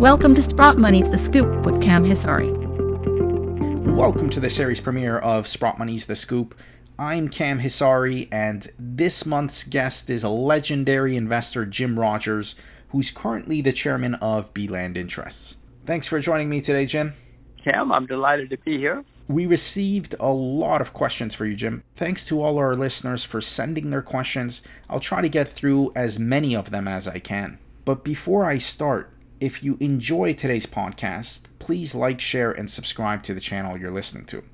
Welcome to Sprott Money's The Scoop with Cam Hisari. Welcome to the series premiere of Sprott Money's The Scoop. I'm Cam Hisari, and this month's guest is a legendary investor, Jim Rogers, who's currently the chairman of Beeland Interests. Thanks for joining me today, Jim. Cam, I'm delighted to be here. We received a lot of questions for you, Jim. Thanks to all our listeners for sending their questions. I'll try to get through as many of them as I can. But before I start, if you enjoy today's podcast, please like, share, and subscribe to the channel you're listening to.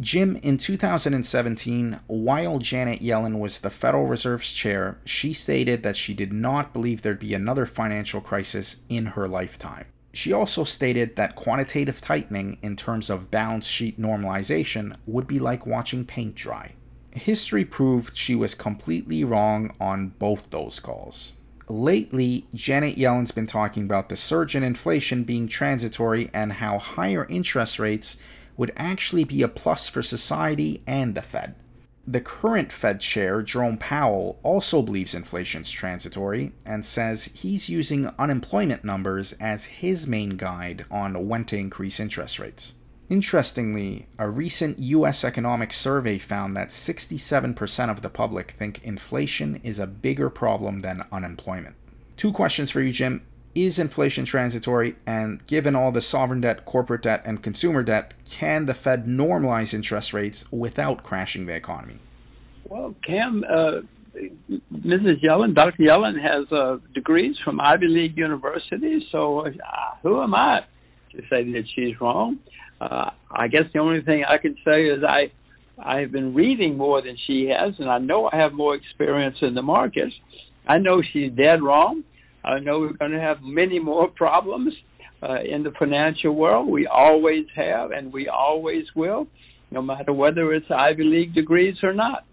Jim, in 2017, while Janet Yellen was the Federal Reserve's chair, she stated that she did not believe there'd be another financial crisis in her lifetime. She also stated that quantitative tightening in terms of balance sheet normalization would be like watching paint dry. History proved she was completely wrong on both those calls lately, Janet Yellen's been talking about the surge in inflation being transitory and how higher interest rates would actually be a plus for society and the Fed. The current Fed chair, Jerome Powell, also believes inflation's transitory and says he's using unemployment numbers as his main guide on when to increase interest rates. Interestingly, a recent US economic survey found that 67% of the public think inflation is a bigger problem than unemployment. Two questions for you, Jim. Is inflation transitory? And given all the sovereign debt, corporate debt, and consumer debt, can the Fed normalize interest rates without crashing the economy? Well, Cam, uh, Mrs. Yellen, Dr. Yellen has uh, degrees from Ivy League universities, so uh, who am I to say that she's wrong? Uh, I guess the only thing I can say is I I have been reading more than she has, and I know I have more experience in the markets. I know she's dead wrong. I know we're going to have many more problems uh, in the financial world. We always have, and we always will, no matter whether it's Ivy League degrees or not.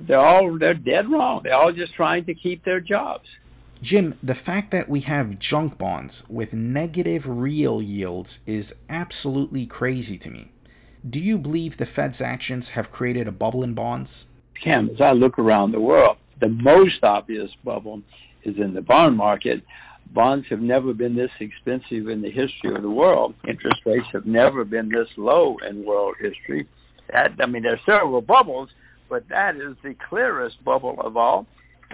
They're all they're dead wrong. They're all just trying to keep their jobs. Jim, the fact that we have junk bonds with negative real yields is absolutely crazy to me. Do you believe the Fed's actions have created a bubble in bonds? Cam, as I look around the world, the most obvious bubble is in the bond market. Bonds have never been this expensive in the history of the world. Interest rates have never been this low in world history. That, I mean, there are several bubbles, but that is the clearest bubble of all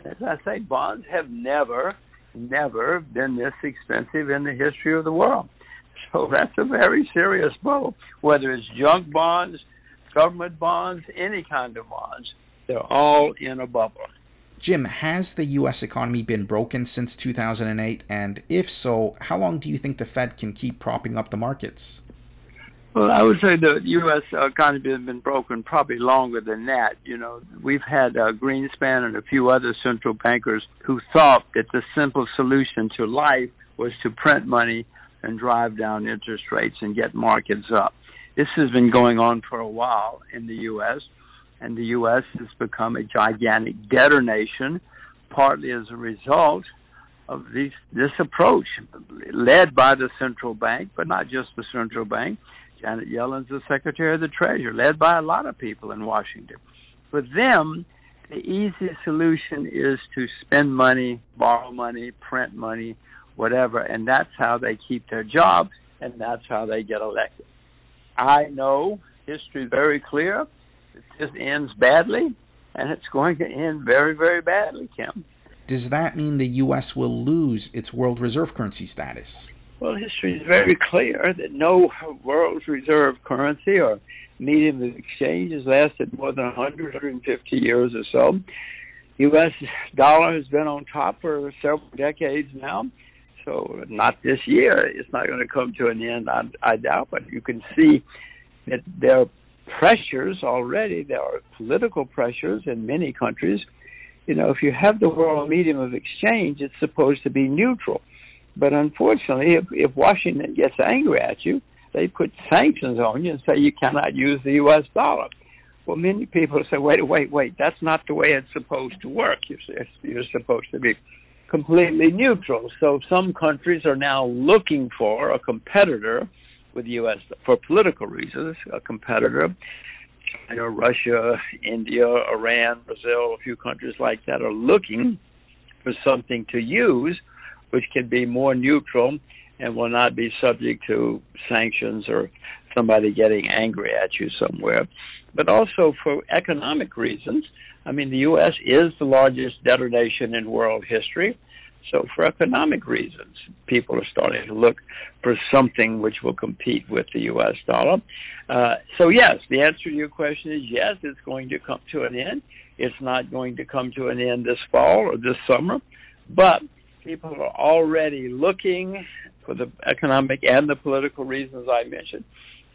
as I say, bonds have never, never been this expensive in the history of the world. So that's a very serious bubble. Whether it's junk bonds, government bonds, any kind of bonds, they're all in a bubble. Jim, has the U.S. economy been broken since 2008? And if so, how long do you think the Fed can keep propping up the markets? Well, I would say the U.S. economy has been broken probably longer than that. You know, we've had uh, Greenspan and a few other central bankers who thought that the simple solution to life was to print money and drive down interest rates and get markets up. This has been going on for a while in the U.S., and the U.S. has become a gigantic debtor nation, partly as a result of these, this approach led by the central bank, but not just the central bank Janet Yellen's the Secretary of the Treasury, led by a lot of people in Washington. For them, the easiest solution is to spend money, borrow money, print money, whatever, and that's how they keep their jobs, and that's how they get elected. I know history is very clear. This ends badly, and it's going to end very, very badly, Kim. Does that mean the U.S. will lose its world reserve currency status? Well, history is very clear that no world reserve currency or medium of exchange has lasted more than 100, 150 years or so. U.S. dollar has been on top for several decades now. So not this year. It's not going to come to an end, I, I doubt. But you can see that there are pressures already. There are political pressures in many countries. You know, if you have the world medium of exchange, it's supposed to be neutral. But unfortunately, if, if Washington gets angry at you, they put sanctions on you and say you cannot use the U.S. dollar. Well, many people say, wait, wait, wait, that's not the way it's supposed to work. You're, you're supposed to be completely neutral. So some countries are now looking for a competitor with the U.S. for political reasons, a competitor. China, Russia, India, Iran, Brazil, a few countries like that are looking for something to use which can be more neutral and will not be subject to sanctions or somebody getting angry at you somewhere. But also for economic reasons. I mean, the U.S. is the largest debtor nation in world history. So, for economic reasons, people are starting to look for something which will compete with the U.S. dollar. Uh, so, yes, the answer to your question is yes, it's going to come to an end. It's not going to come to an end this fall or this summer, but people are already looking for the economic and the political reasons I mentioned.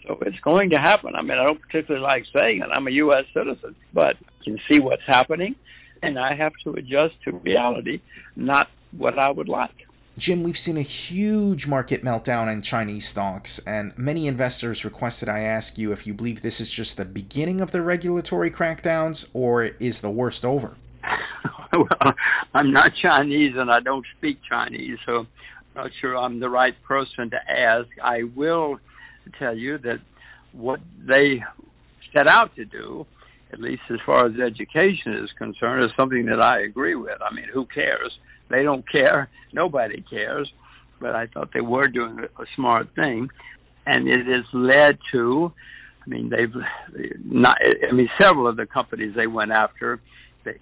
So it's going to happen. I mean, I don't particularly like saying it. I'm a U.S. citizen, but I can see what's happening, and I have to adjust to reality, not what I would like. Jim, we've seen a huge market meltdown in Chinese stocks, and many investors requested I ask you if you believe this is just the beginning of the regulatory crackdowns or is the worst over? well, I'm not Chinese and I don't speak Chinese, so I'm not sure I'm the right person to ask. I will tell you that what they set out to do, at least as far as education is concerned, is something that I agree with. I mean, who cares? They don't care. Nobody cares. But I thought they were doing a smart thing, and it has led to. I mean, they've not. I mean, several of the companies they went after,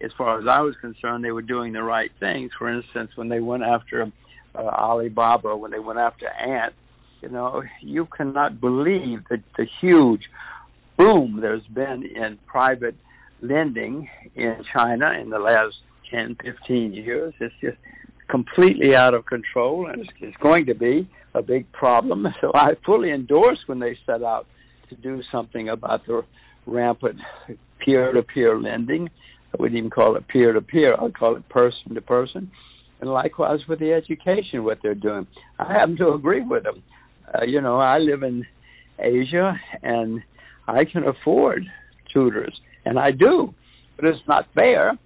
as far as I was concerned, they were doing the right things. For instance, when they went after uh, Alibaba, when they went after Ant, you know, you cannot believe the, the huge boom there's been in private lending in China in the last 10, 15 years. It's just completely out of control, and it's, it's going to be a big problem. So I fully endorse when they set out to do something about the rampant peer-to-peer lending. I wouldn't even call it peer-to-peer. I'd call it person-to-person. And likewise with the education, what they're doing. I happen to agree with them. Uh, you know, I live in Asia, and I can afford tutors, and I do. But it's not fair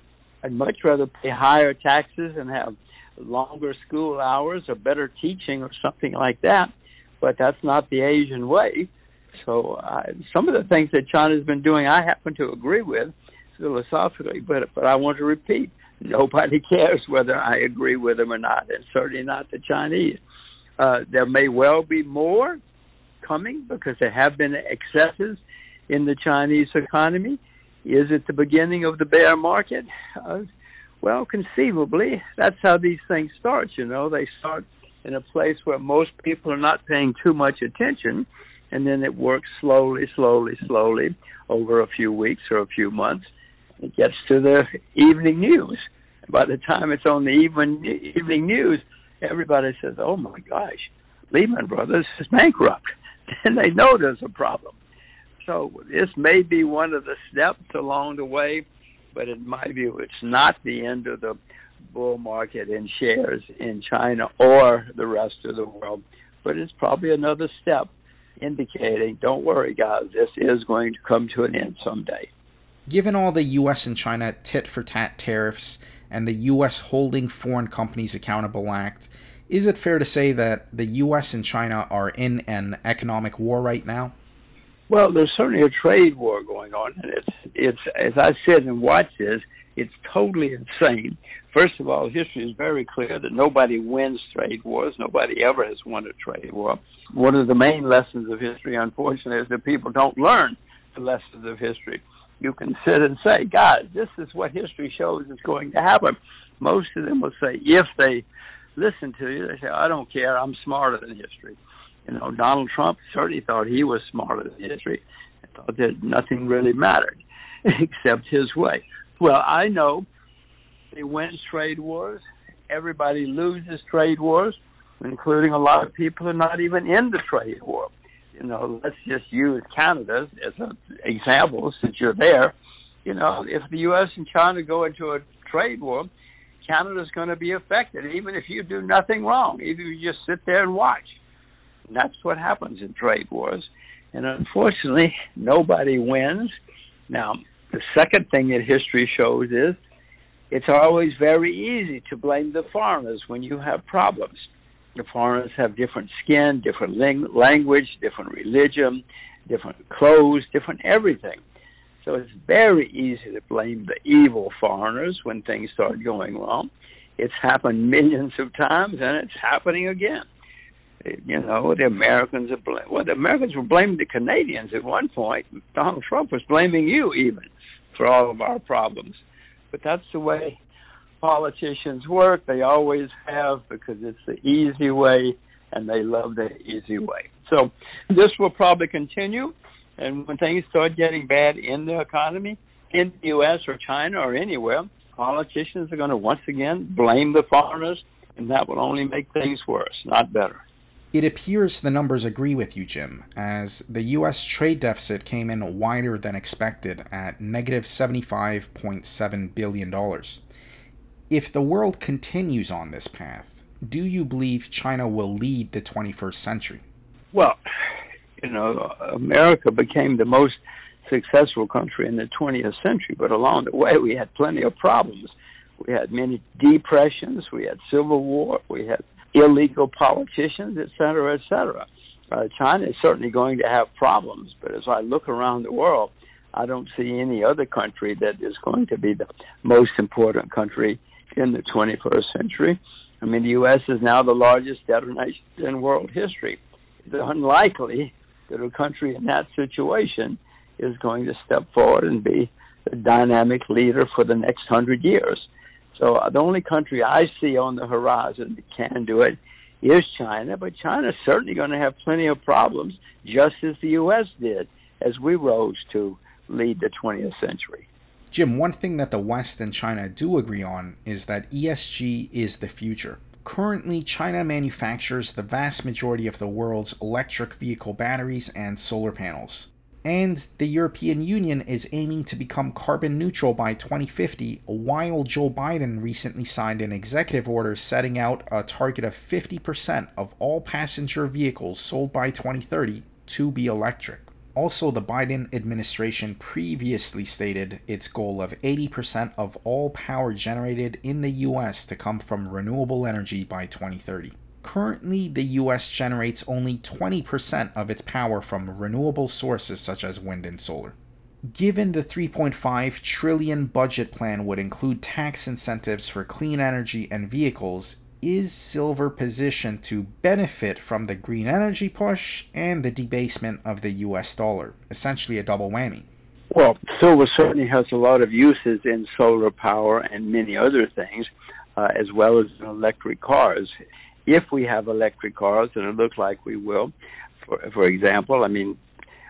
I'd much rather pay higher taxes and have longer school hours or better teaching or something like that. But that's not the Asian way. So uh, some of the things that China's been doing, I happen to agree with philosophically. But but I want to repeat: nobody cares whether I agree with them or not, and certainly not the Chinese. Uh, there may well be more coming because there have been excesses in the Chinese economy. Is it the beginning of the bear market? Uh, well, conceivably, that's how these things start. You know, they start in a place where most people are not paying too much attention, and then it works slowly, slowly, slowly over a few weeks or a few months. It gets to the evening news. By the time it's on the even, evening news, everybody says, "Oh my gosh, Lehman Brothers is bankrupt," and they know there's a problem. So this may be one of the steps along the way, but in my view, it's not the end of the bull market in shares in China or the rest of the world, but it's probably another step indicating, don't worry, guys, this is going to come to an end someday. Given all the U.S. and China tit for tat tariffs and the U.S. Holding Foreign Companies Accountable Act, is it fair to say that the U.S. and China are in an economic war right now? Well, there's certainly a trade war going on, and it's it's as I said and watched this, it's totally insane. First of all, history is very clear that nobody wins trade wars. Nobody ever has won a trade war. One of the main lessons of history, unfortunately, is that people don't learn the lessons of history. You can sit and say, "God, this is what history shows is going to happen." Most of them will say, if they listen to you, they say, "I don't care. I'm smarter than history." You know, Donald Trump certainly thought he was smarter than history and thought that nothing really mattered except his way. Well, I know he wins trade wars. Everybody loses trade wars, including a lot of people who are not even in the trade war. You know, let's just use Canada as an example since you're there. You know, if the U.S. and China go into a trade war, Canada's going to be affected, even if you do nothing wrong, even if you just sit there and watch. And that's what happens in trade wars. And unfortunately, nobody wins. Now, the second thing that history shows is it's always very easy to blame the foreigners when you have problems. The foreigners have different skin, different ling- language, different religion, different clothes, different everything. So it's very easy to blame the evil foreigners when things start going wrong. It's happened millions of times and it's happening again. You know, the Americans are bl- well, the Americans were blaming the Canadians at one point. Donald Trump was blaming you even for all of our problems. But that's the way politicians work. They always have because it's the easy way, and they love the easy way. So this will probably continue. And when things start getting bad in the economy, in the U.S. or China or anywhere, politicians are going to once again blame the foreigners, and that will only make things worse, not better. It appears the numbers agree with you, Jim, as the U.S. trade deficit came in wider than expected at negative $75.7 billion. If the world continues on this path, do you believe China will lead the 21st century? Well, you know, America became the most successful country in the 20th century, but along the way we had plenty of problems. We had many depressions, we had civil war, we had illegal politicians, et cetera, et cetera. Uh, China is certainly going to have problems, but as I look around the world, I don't see any other country that is going to be the most important country in the 21st century. I mean, the U.S. is now the largest debtor nation in world history. It's unlikely that a country in that situation is going to step forward and be the dynamic leader for the next hundred years. So uh, the only country I see on the horizon that can do it is China, but China's certainly going to have plenty of problems, just as the U.S. did as we rose to lead the 20th century. Jim, one thing that the West and China do agree on is that ESG is the future. Currently, China manufactures the vast majority of the world's electric vehicle batteries and solar panels. And the European Union is aiming to become carbon neutral by 2050, while Joe Biden recently signed an executive order setting out a target of 50% of all passenger vehicles sold by 2030 to be electric. Also, the Biden administration previously stated its goal of 80% of all power generated in the US to come from renewable energy by 2030. Currently, the US generates only 20% of its power from renewable sources such as wind and solar. Given the 3.5 trillion budget plan would include tax incentives for clean energy and vehicles, is silver positioned to benefit from the green energy push and the debasement of the US dollar? Essentially, a double whammy. Well, silver certainly has a lot of uses in solar power and many other things, uh, as well as electric cars. If we have electric cars, and it looks like we will, for, for example, I mean,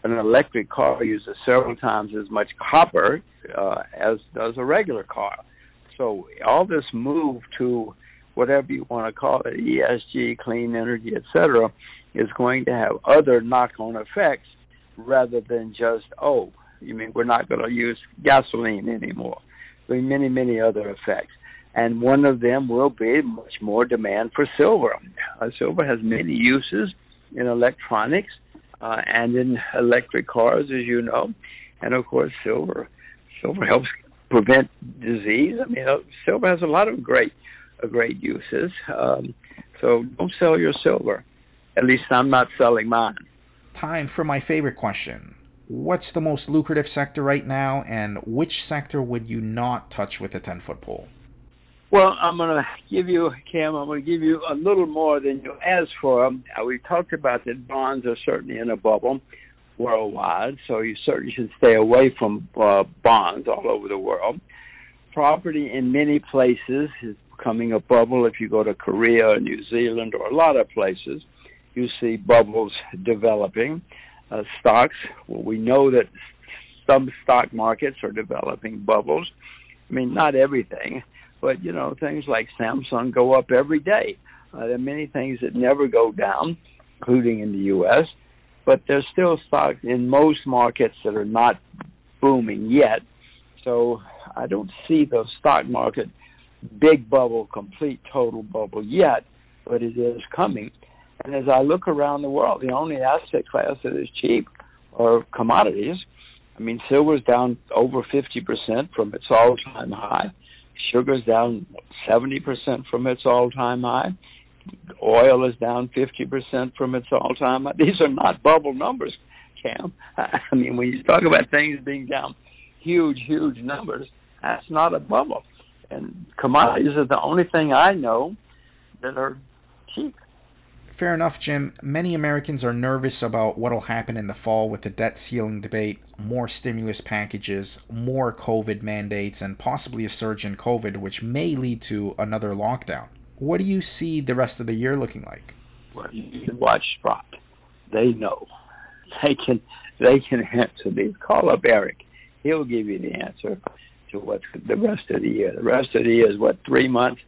an electric car uses several times as much copper uh, as does a regular car. So all this move to whatever you want to call it, ESG, clean energy, etc., is going to have other knock-on effects rather than just oh, you mean we're not going to use gasoline anymore. There are many, many other effects, and one of them will be much more demand for silver. Uh, silver has many uses in electronics uh, and in electric cars, as you know, and of course, silver. Silver helps prevent disease. I mean, uh, silver has a lot of great great uses. Um, so don't sell your silver. At least I'm not selling mine. Time for my favorite question. What's the most lucrative sector right now, and which sector would you not touch with a 10 foot pole? Well, I'm going to give you, Cam, I'm going to give you a little more than you asked for. Uh, we talked about that bonds are certainly in a bubble worldwide, so you certainly should stay away from uh, bonds all over the world. Property in many places is becoming a bubble. If you go to Korea, New Zealand, or a lot of places, you see bubbles developing. Uh, stocks, well, we know that some stock markets are developing bubbles. I mean, not everything, but you know, things like Samsung go up every day. Uh, there are many things that never go down, including in the U.S., but there's still stocks in most markets that are not booming yet. So I don't see the stock market big bubble, complete total bubble yet, but it is coming. And as I look around the world, the only asset class that is cheap are commodities. I mean, silver's down over 50% from its all-time high. Sugar's down 70% from its all-time high. Oil is down 50% from its all-time high. These are not bubble numbers, Cam. I mean, when you talk about things being down huge, huge numbers, that's not a bubble and commodities are the only thing I know that are cheap. Fair enough, Jim. Many Americans are nervous about what will happen in the fall with the debt ceiling debate, more stimulus packages, more COVID mandates, and possibly a surge in COVID, which may lead to another lockdown. What do you see the rest of the year looking like? Well, you can watch Sprott. They know. They can. They can answer these. Call up Eric. He'll give you the answer to what's the rest of the year. The rest of the year is what three months,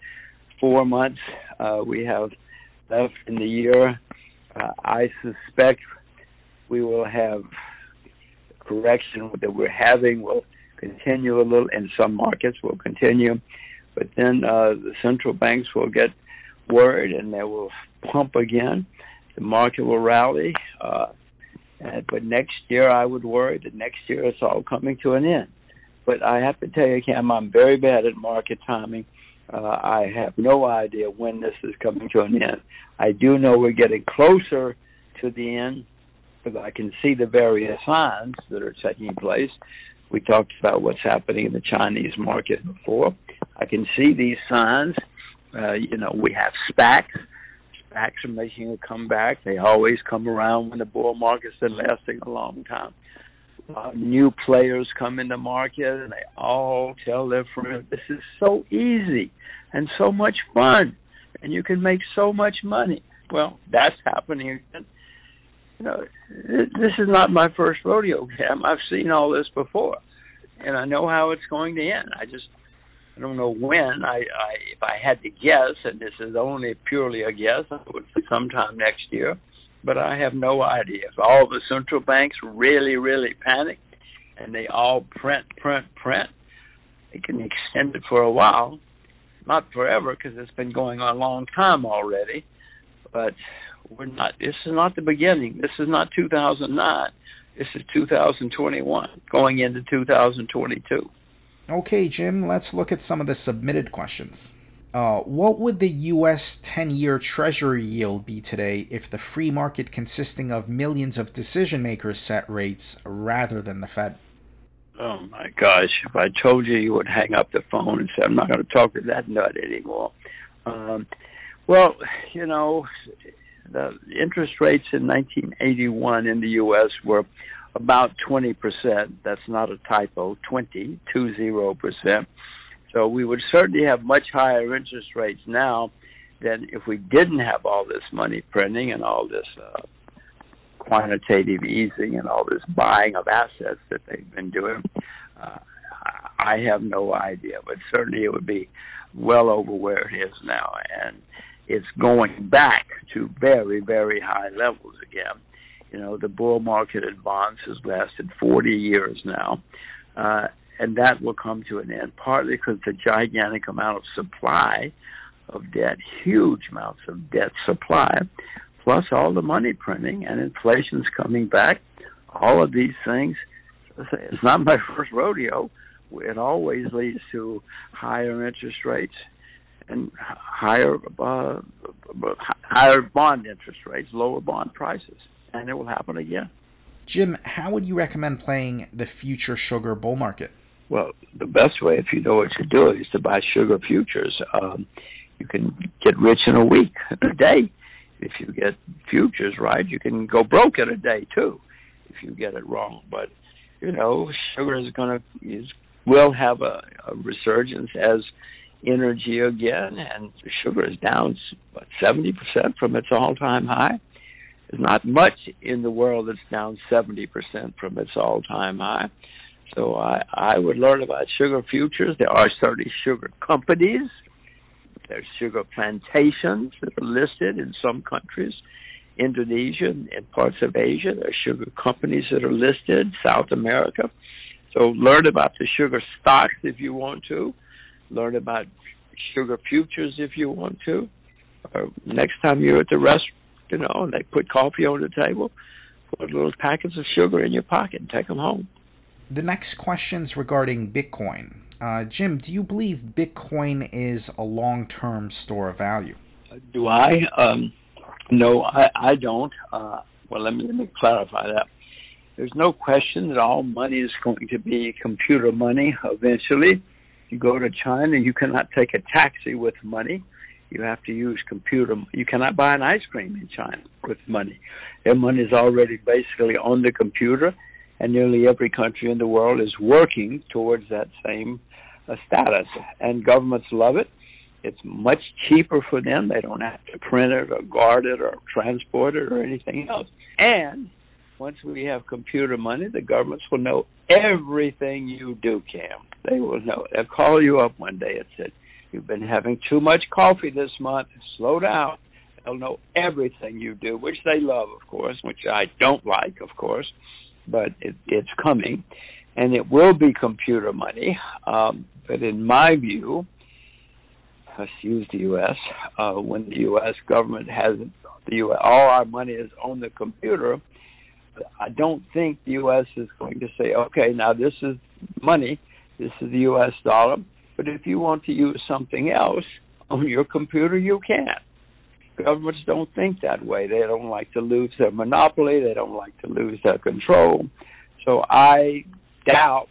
four months. Uh, we have left in the year. Uh, I suspect we will have correction that we're having will continue a little in some markets will continue, but then uh, the central banks will get worried and they will pump again. The market will rally. Uh, but next year, I would worry that next year it's all coming to an end. But I have to tell you, Cam, I'm very bad at market timing. Uh, I have no idea when this is coming to an end. I do know we're getting closer to the end because I can see the various signs that are taking place. We talked about what's happening in the Chinese market before. I can see these signs. Uh, you know, we have SPACs. SPACs are making a comeback. They always come around when the bull market's been lasting a long time uh, new players come in the market and they all tell their friends, this is so easy and so much fun and you can make so much money. Well, that's happening again. You know, this is not my first rodeo, Cam. I've seen all this before and I know how it's going to end. I just, I don't know when. I, I if I had to guess, and this is only purely a guess, I would say sometime next year but I have no idea. If all the central banks really, really panic and they all print, print, print, they can extend it for a while. Not forever, because it's been going on a long time already. But we're not. This is not the beginning. This is not 2009. This is 2021, going into 2022. Okay, Jim. Let's look at some of the submitted questions. Uh, what would the U.S. 10 year Treasury yield be today if the free market consisting of millions of decision makers set rates rather than the Fed? Oh my gosh, if I told you, you would hang up the phone and say, I'm not going to talk to that nut anymore. Um, well, you know, the interest rates in 1981 in the U.S. were about 20%. That's not a typo, 20, 20%. So we would certainly have much higher interest rates now than if we didn't have all this money printing and all this uh, quantitative easing and all this buying of assets that they've been doing. Uh, I have no idea, but certainly it would be well over where it is now, and it's going back to very, very high levels again. You know, the bull market in bonds has lasted 40 years now. Uh, and that will come to an end, partly because the gigantic amount of supply of debt, huge amounts of debt supply, plus all the money printing and inflation's coming back. All of these things, it's not my first rodeo. It always leads to higher interest rates and higher uh, higher bond interest rates, lower bond prices, and it will happen again. Jim, how would you recommend playing the future sugar bull market? Well, the best way, if you know what you're doing, is to buy sugar futures. Um, you can get rich in a week, a day. If you get futures right, you can go broke in a day too, if you get it wrong. But you know, sugar is going to is will have a, a resurgence as energy again, and sugar is down what seventy percent from its all-time high. There's not much in the world that's down seventy percent from its all-time high. So I, I would learn about sugar futures. There are certainly sugar companies. There's sugar plantations that are listed in some countries. Indonesia and parts of Asia. There are sugar companies that are listed. South America. So learn about the sugar stocks if you want to. Learn about sugar futures if you want to. Or next time you're at the restaurant, you know, and they put coffee on the table, put little packets of sugar in your pocket and take them home. The next question is regarding Bitcoin. Uh, Jim, do you believe Bitcoin is a long term store of value? Do I? Um, no, I, I don't. Uh, well, let me, let me clarify that. There's no question that all money is going to be computer money eventually. You go to China, you cannot take a taxi with money. You have to use computer. You cannot buy an ice cream in China with money. Their money is already basically on the computer, and nearly every country in the world is working towards that same uh, status. And governments love it. It's much cheaper for them. They don't have to print it or guard it or transport it or anything else. And once we have computer money, the governments will know everything you do, Cam. They will know. They'll call you up one day and say, You've been having too much coffee this month. Slow down. They'll know everything you do, which they love, of course, which I don't like, of course, but it, it's coming. And it will be computer money. Um, but in my view, let's use the U.S. Uh, when the U.S. government has the U.S. all our money is on the computer, I don't think the U.S. is going to say, okay, now this is money, this is the U.S. dollar, but if you want to use something else on your computer, you can. Governments don't think that way. They don't like to lose their monopoly. They don't like to lose their control. So I doubt,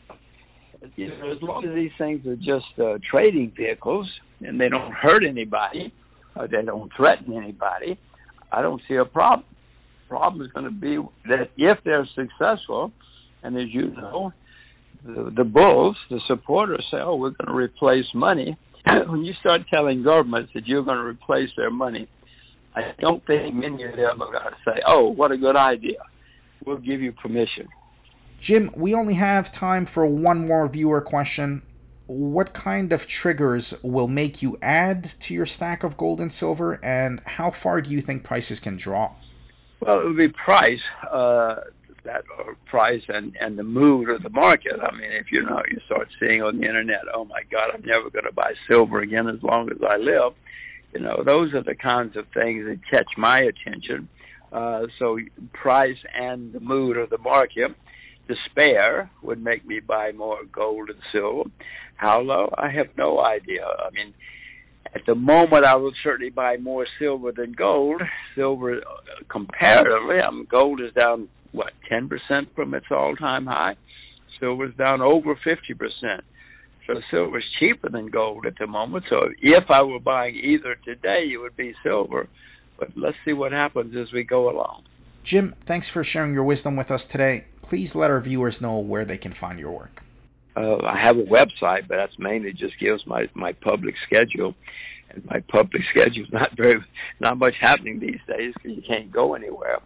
you know, as long as these things are just uh, trading vehicles and they don't hurt anybody, or they don't threaten anybody, I don't see a problem. Problem is going to be that if they're successful, and as you know, the, the bulls, the supporters say, "Oh, we're going to replace money." when you start telling governments that you're going to replace their money, I don't think many of them are going to say, "Oh, what a good idea! We'll give you permission." Jim, we only have time for one more viewer question. What kind of triggers will make you add to your stack of gold and silver, and how far do you think prices can drop? Well, it would be price, uh, that or price and and the mood of the market. I mean, if you know, you start seeing on the internet, oh my God, I'm never going to buy silver again as long as I live. You know, those are the kinds of things that catch my attention. Uh, so price and the mood of the market. Despair would make me buy more gold and silver. How low? I have no idea. I mean, at the moment, I would certainly buy more silver than gold. Silver, uh, comparatively, I mean, gold is down what ten percent from its all-time high. Silver's down over fifty percent. So silver's cheaper than gold at the moment. So if I were buying either today, it would be silver. But let's see what happens as we go along. Jim, thanks for sharing your wisdom with us today. Please let our viewers know where they can find your work. Uh, I have a website, but that's mainly just gives my my public schedule, and my public schedule is not very not much happening these days because you can't go anywhere,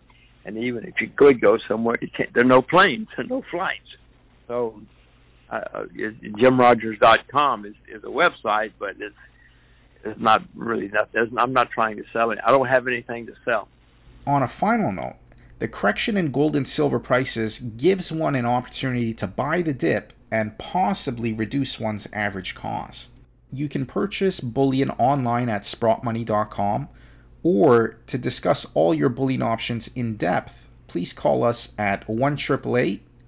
and even if you could go somewhere, you can't. There are no planes, are no flights. So, uh, JimRogers.com is is a website, but it's it's not really that. I'm not trying to sell it. I don't have anything to sell. On a final note, the correction in gold and silver prices gives one an opportunity to buy the dip and possibly reduce one's average cost. You can purchase bullion online at sprottmoney.com, or to discuss all your bullion options in depth, please call us at 1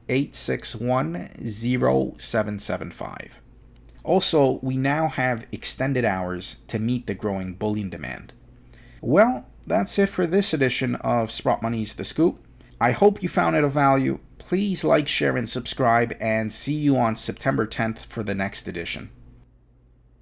861 0775. Also, we now have extended hours to meet the growing bullion demand. Well, that's it for this edition of Sprott Money's The Scoop. I hope you found it of value. Please like, share, and subscribe, and see you on September 10th for the next edition.